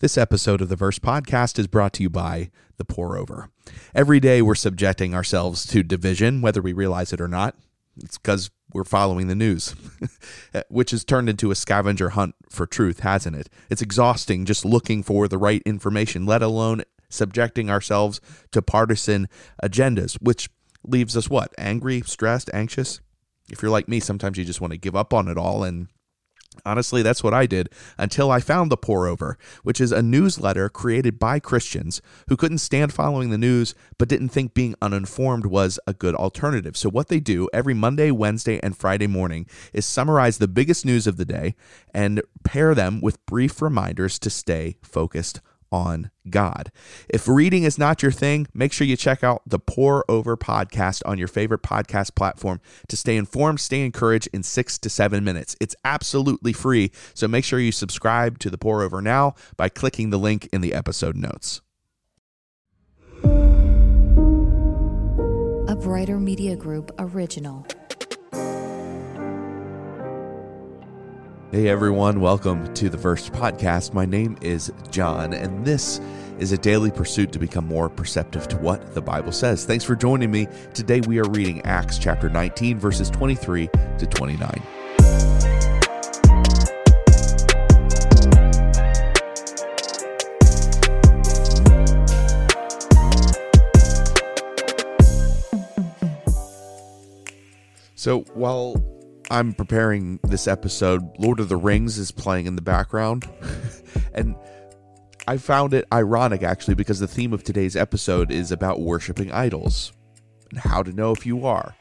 This episode of the Verse Podcast is brought to you by The Pour Over. Every day we're subjecting ourselves to division, whether we realize it or not. It's because we're following the news, which has turned into a scavenger hunt for truth, hasn't it? It's exhausting just looking for the right information, let alone subjecting ourselves to partisan agendas, which leaves us what? Angry, stressed, anxious? If you're like me, sometimes you just want to give up on it all and Honestly, that's what I did until I found The Pour Over, which is a newsletter created by Christians who couldn't stand following the news but didn't think being uninformed was a good alternative. So, what they do every Monday, Wednesday, and Friday morning is summarize the biggest news of the day and pair them with brief reminders to stay focused on God. If reading is not your thing, make sure you check out the Pour Over podcast on your favorite podcast platform to stay informed, stay encouraged in six to seven minutes. It's absolutely free, so make sure you subscribe to the Pour Over now by clicking the link in the episode notes. A Brighter Media Group original. Hey everyone, welcome to the Verse Podcast. My name is John, and this is a daily pursuit to become more perceptive to what the Bible says. Thanks for joining me. Today we are reading Acts chapter 19, verses 23 to 29. So while I'm preparing this episode, Lord of the Rings is playing in the background. and I found it ironic actually because the theme of today's episode is about worshiping idols and how to know if you are.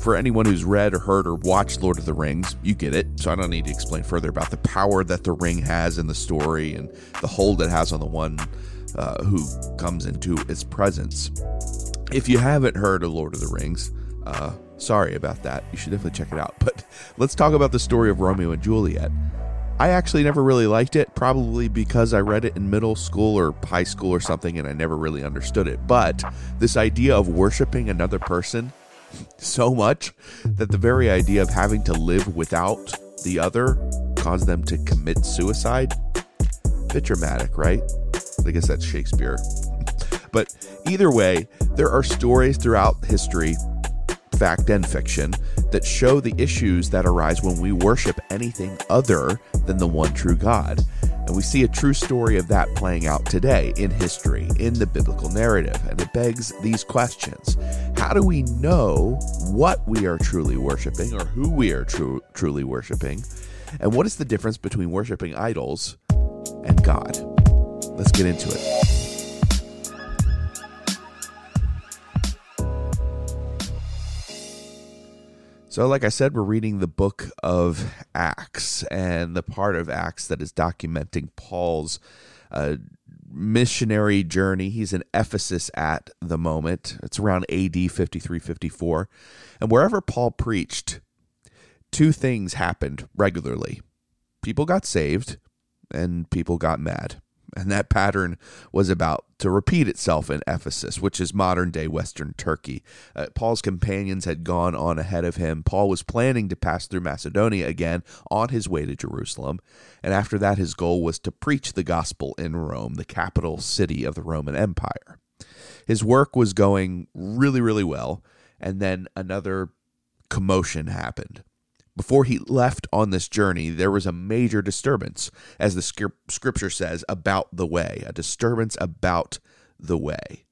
For anyone who's read or heard or watched Lord of the Rings, you get it. So I don't need to explain further about the power that the ring has in the story and the hold it has on the one uh, who comes into its presence. If you haven't heard of Lord of the Rings, uh, sorry about that. You should definitely check it out. But let's talk about the story of Romeo and Juliet. I actually never really liked it, probably because I read it in middle school or high school or something and I never really understood it. But this idea of worshiping another person so much that the very idea of having to live without the other caused them to commit suicide. Bit dramatic, right? I guess that's Shakespeare. but either way, there are stories throughout history fact and fiction, that show the issues that arise when we worship anything other than the one true God. And we see a true story of that playing out today in history, in the biblical narrative. And it begs these questions How do we know what we are truly worshiping or who we are tru- truly worshiping? And what is the difference between worshiping idols and God? Let's get into it. So, like I said, we're reading the book of Acts and the part of Acts that is documenting Paul's uh, missionary journey. He's in Ephesus at the moment. It's around AD 53 54. And wherever Paul preached, two things happened regularly people got saved and people got mad. And that pattern was about to repeat itself in Ephesus, which is modern day Western Turkey. Uh, Paul's companions had gone on ahead of him. Paul was planning to pass through Macedonia again on his way to Jerusalem. And after that, his goal was to preach the gospel in Rome, the capital city of the Roman Empire. His work was going really, really well. And then another commotion happened. Before he left on this journey, there was a major disturbance, as the scripture says, about the way, a disturbance about the way.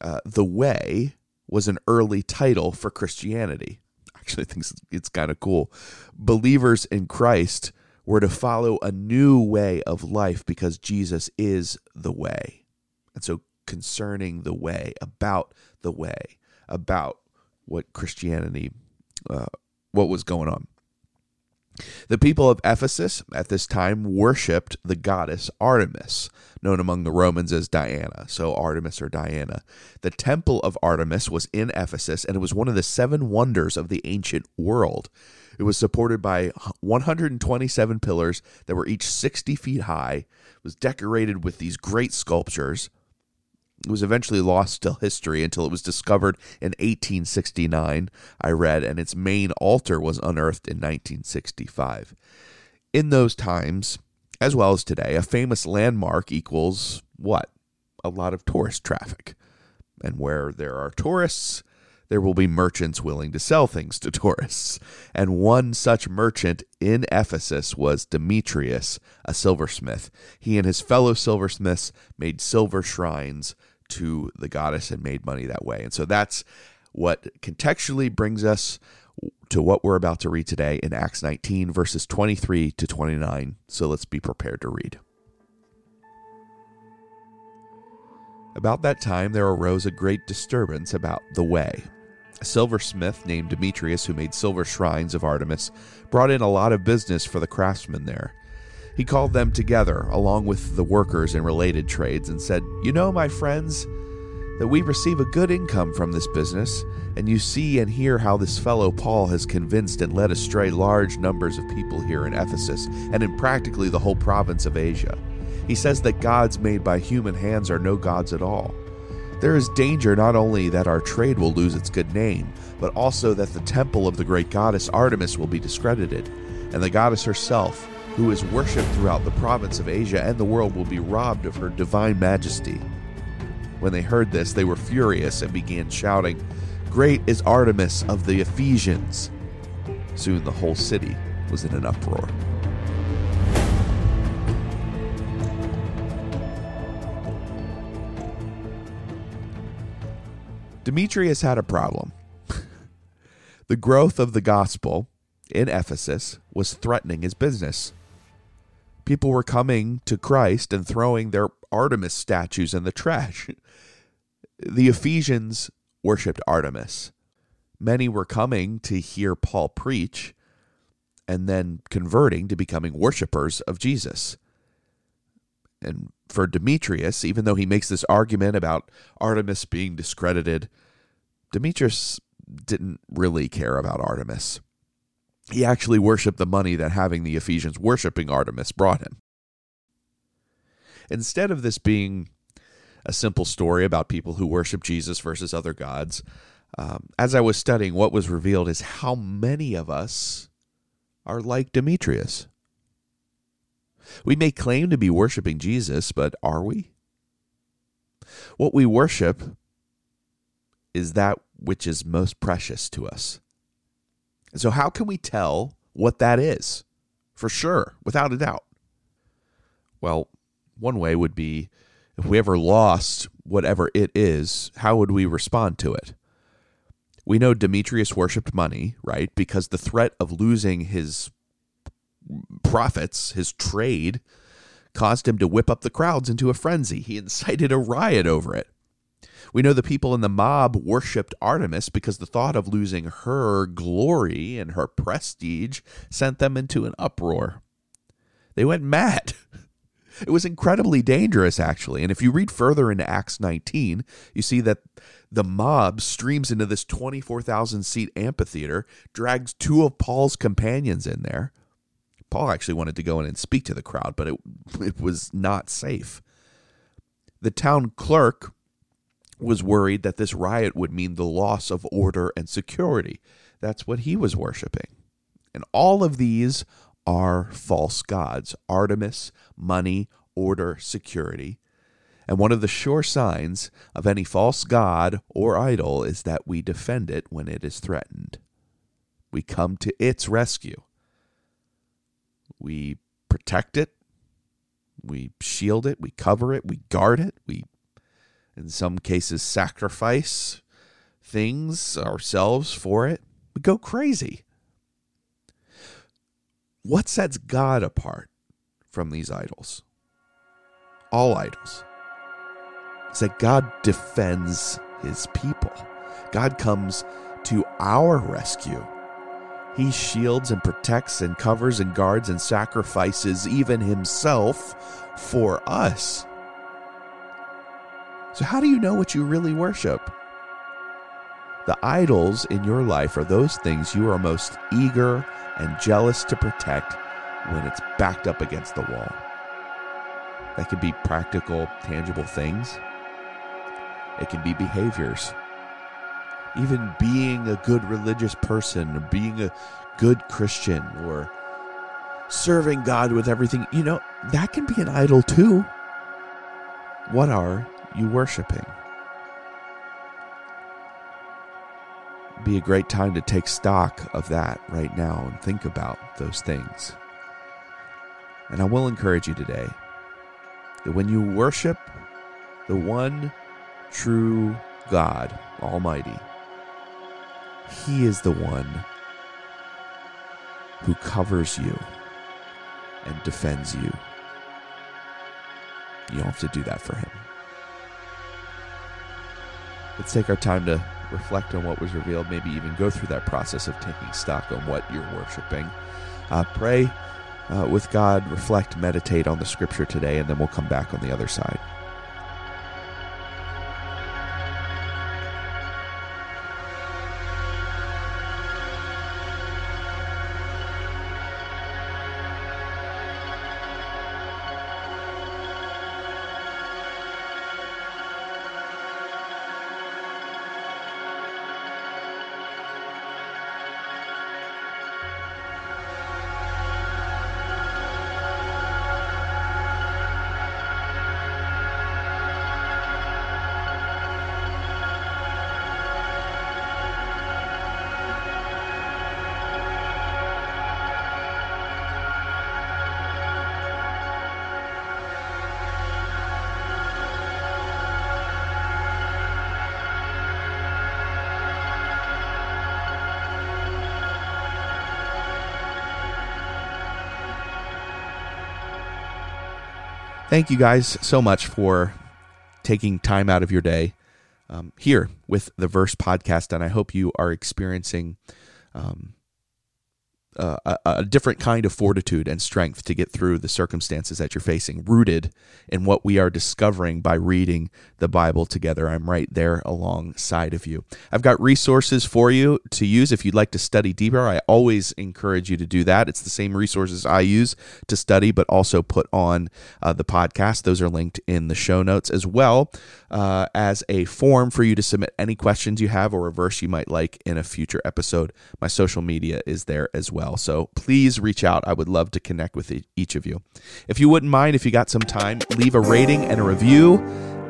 Uh, the way was an early title for Christianity. Actually, I think it's, kind of cool. Believers in Christ were to follow a new way of life because Jesus is the way. And so, concerning the way, about the way, about what Christianity uh, what was going on. The people of Ephesus at this time worshipped the goddess Artemis, known among the Romans as Diana, so Artemis or Diana. The temple of Artemis was in Ephesus, and it was one of the seven wonders of the ancient world. It was supported by 127 pillars that were each 60 feet high, it was decorated with these great sculptures. It was eventually lost to history until it was discovered in 1869, I read, and its main altar was unearthed in 1965. In those times, as well as today, a famous landmark equals what? A lot of tourist traffic. And where there are tourists, there will be merchants willing to sell things to tourists. And one such merchant in Ephesus was Demetrius, a silversmith. He and his fellow silversmiths made silver shrines to the goddess and made money that way. And so that's what contextually brings us to what we're about to read today in Acts 19, verses 23 to 29. So let's be prepared to read. About that time, there arose a great disturbance about the way. A silversmith named Demetrius, who made silver shrines of Artemis, brought in a lot of business for the craftsmen there. He called them together, along with the workers in related trades, and said, You know, my friends, that we receive a good income from this business, and you see and hear how this fellow Paul has convinced and led astray large numbers of people here in Ephesus and in practically the whole province of Asia. He says that gods made by human hands are no gods at all. There is danger not only that our trade will lose its good name, but also that the temple of the great goddess Artemis will be discredited, and the goddess herself, who is worshipped throughout the province of Asia and the world, will be robbed of her divine majesty. When they heard this, they were furious and began shouting, Great is Artemis of the Ephesians! Soon the whole city was in an uproar. Demetrius had a problem. the growth of the gospel in Ephesus was threatening his business. People were coming to Christ and throwing their Artemis statues in the trash. The Ephesians worshiped Artemis. Many were coming to hear Paul preach and then converting to becoming worshippers of Jesus. And for Demetrius, even though he makes this argument about Artemis being discredited, Demetrius didn't really care about Artemis. He actually worshiped the money that having the Ephesians worshiping Artemis brought him. Instead of this being a simple story about people who worship Jesus versus other gods, um, as I was studying, what was revealed is how many of us are like Demetrius. We may claim to be worshiping Jesus, but are we? What we worship is that which is most precious to us. So, how can we tell what that is? For sure, without a doubt. Well, one way would be if we ever lost whatever it is, how would we respond to it? We know Demetrius worshiped money, right? Because the threat of losing his profits, his trade, caused him to whip up the crowds into a frenzy. He incited a riot over it. We know the people in the mob worshiped Artemis because the thought of losing her glory and her prestige sent them into an uproar. They went mad. It was incredibly dangerous, actually. And if you read further into Acts 19, you see that the mob streams into this 24,000 seat amphitheater, drags two of Paul's companions in there, Paul actually wanted to go in and speak to the crowd, but it, it was not safe. The town clerk was worried that this riot would mean the loss of order and security. That's what he was worshiping. And all of these are false gods Artemis, money, order, security. And one of the sure signs of any false god or idol is that we defend it when it is threatened. We come to its rescue. We protect it, we shield it, we cover it, we guard it, we, in some cases, sacrifice things ourselves for it. We go crazy. What sets God apart from these idols? All idols. Is that God defends his people. God comes to our rescue he shields and protects and covers and guards and sacrifices even himself for us. So, how do you know what you really worship? The idols in your life are those things you are most eager and jealous to protect when it's backed up against the wall. That can be practical, tangible things, it can be behaviors even being a good religious person or being a good Christian or serving God with everything, you know, that can be an idol too. What are you worshiping? Be a great time to take stock of that right now and think about those things. And I will encourage you today that when you worship the one true God Almighty, He is the one who covers you and defends you. You don't have to do that for Him. Let's take our time to reflect on what was revealed, maybe even go through that process of taking stock on what you're worshiping. Uh, pray uh, with God, reflect, meditate on the scripture today, and then we'll come back on the other side. Thank you guys so much for taking time out of your day um, here with the Verse Podcast. And I hope you are experiencing um, uh, a, a, different kind of fortitude and strength to get through the circumstances that you're facing, rooted in what we are discovering by reading the Bible together. I'm right there alongside of you. I've got resources for you to use if you'd like to study deeper. I always encourage you to do that. It's the same resources I use to study, but also put on uh, the podcast. Those are linked in the show notes as well uh, as a form for you to submit any questions you have or a verse you might like in a future episode. My social media is there as well well. So please reach out. I would love to connect with each of you. If you wouldn't mind, if you got some time, leave a rating and a review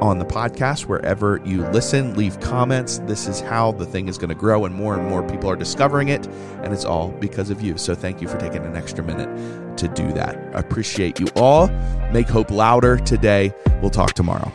on the podcast wherever you listen. Leave comments. This is how the thing is going to grow, and more and more people are discovering it. And it's all because of you. So thank you for taking an extra minute to do that. I appreciate you all. Make hope louder today. We'll talk tomorrow.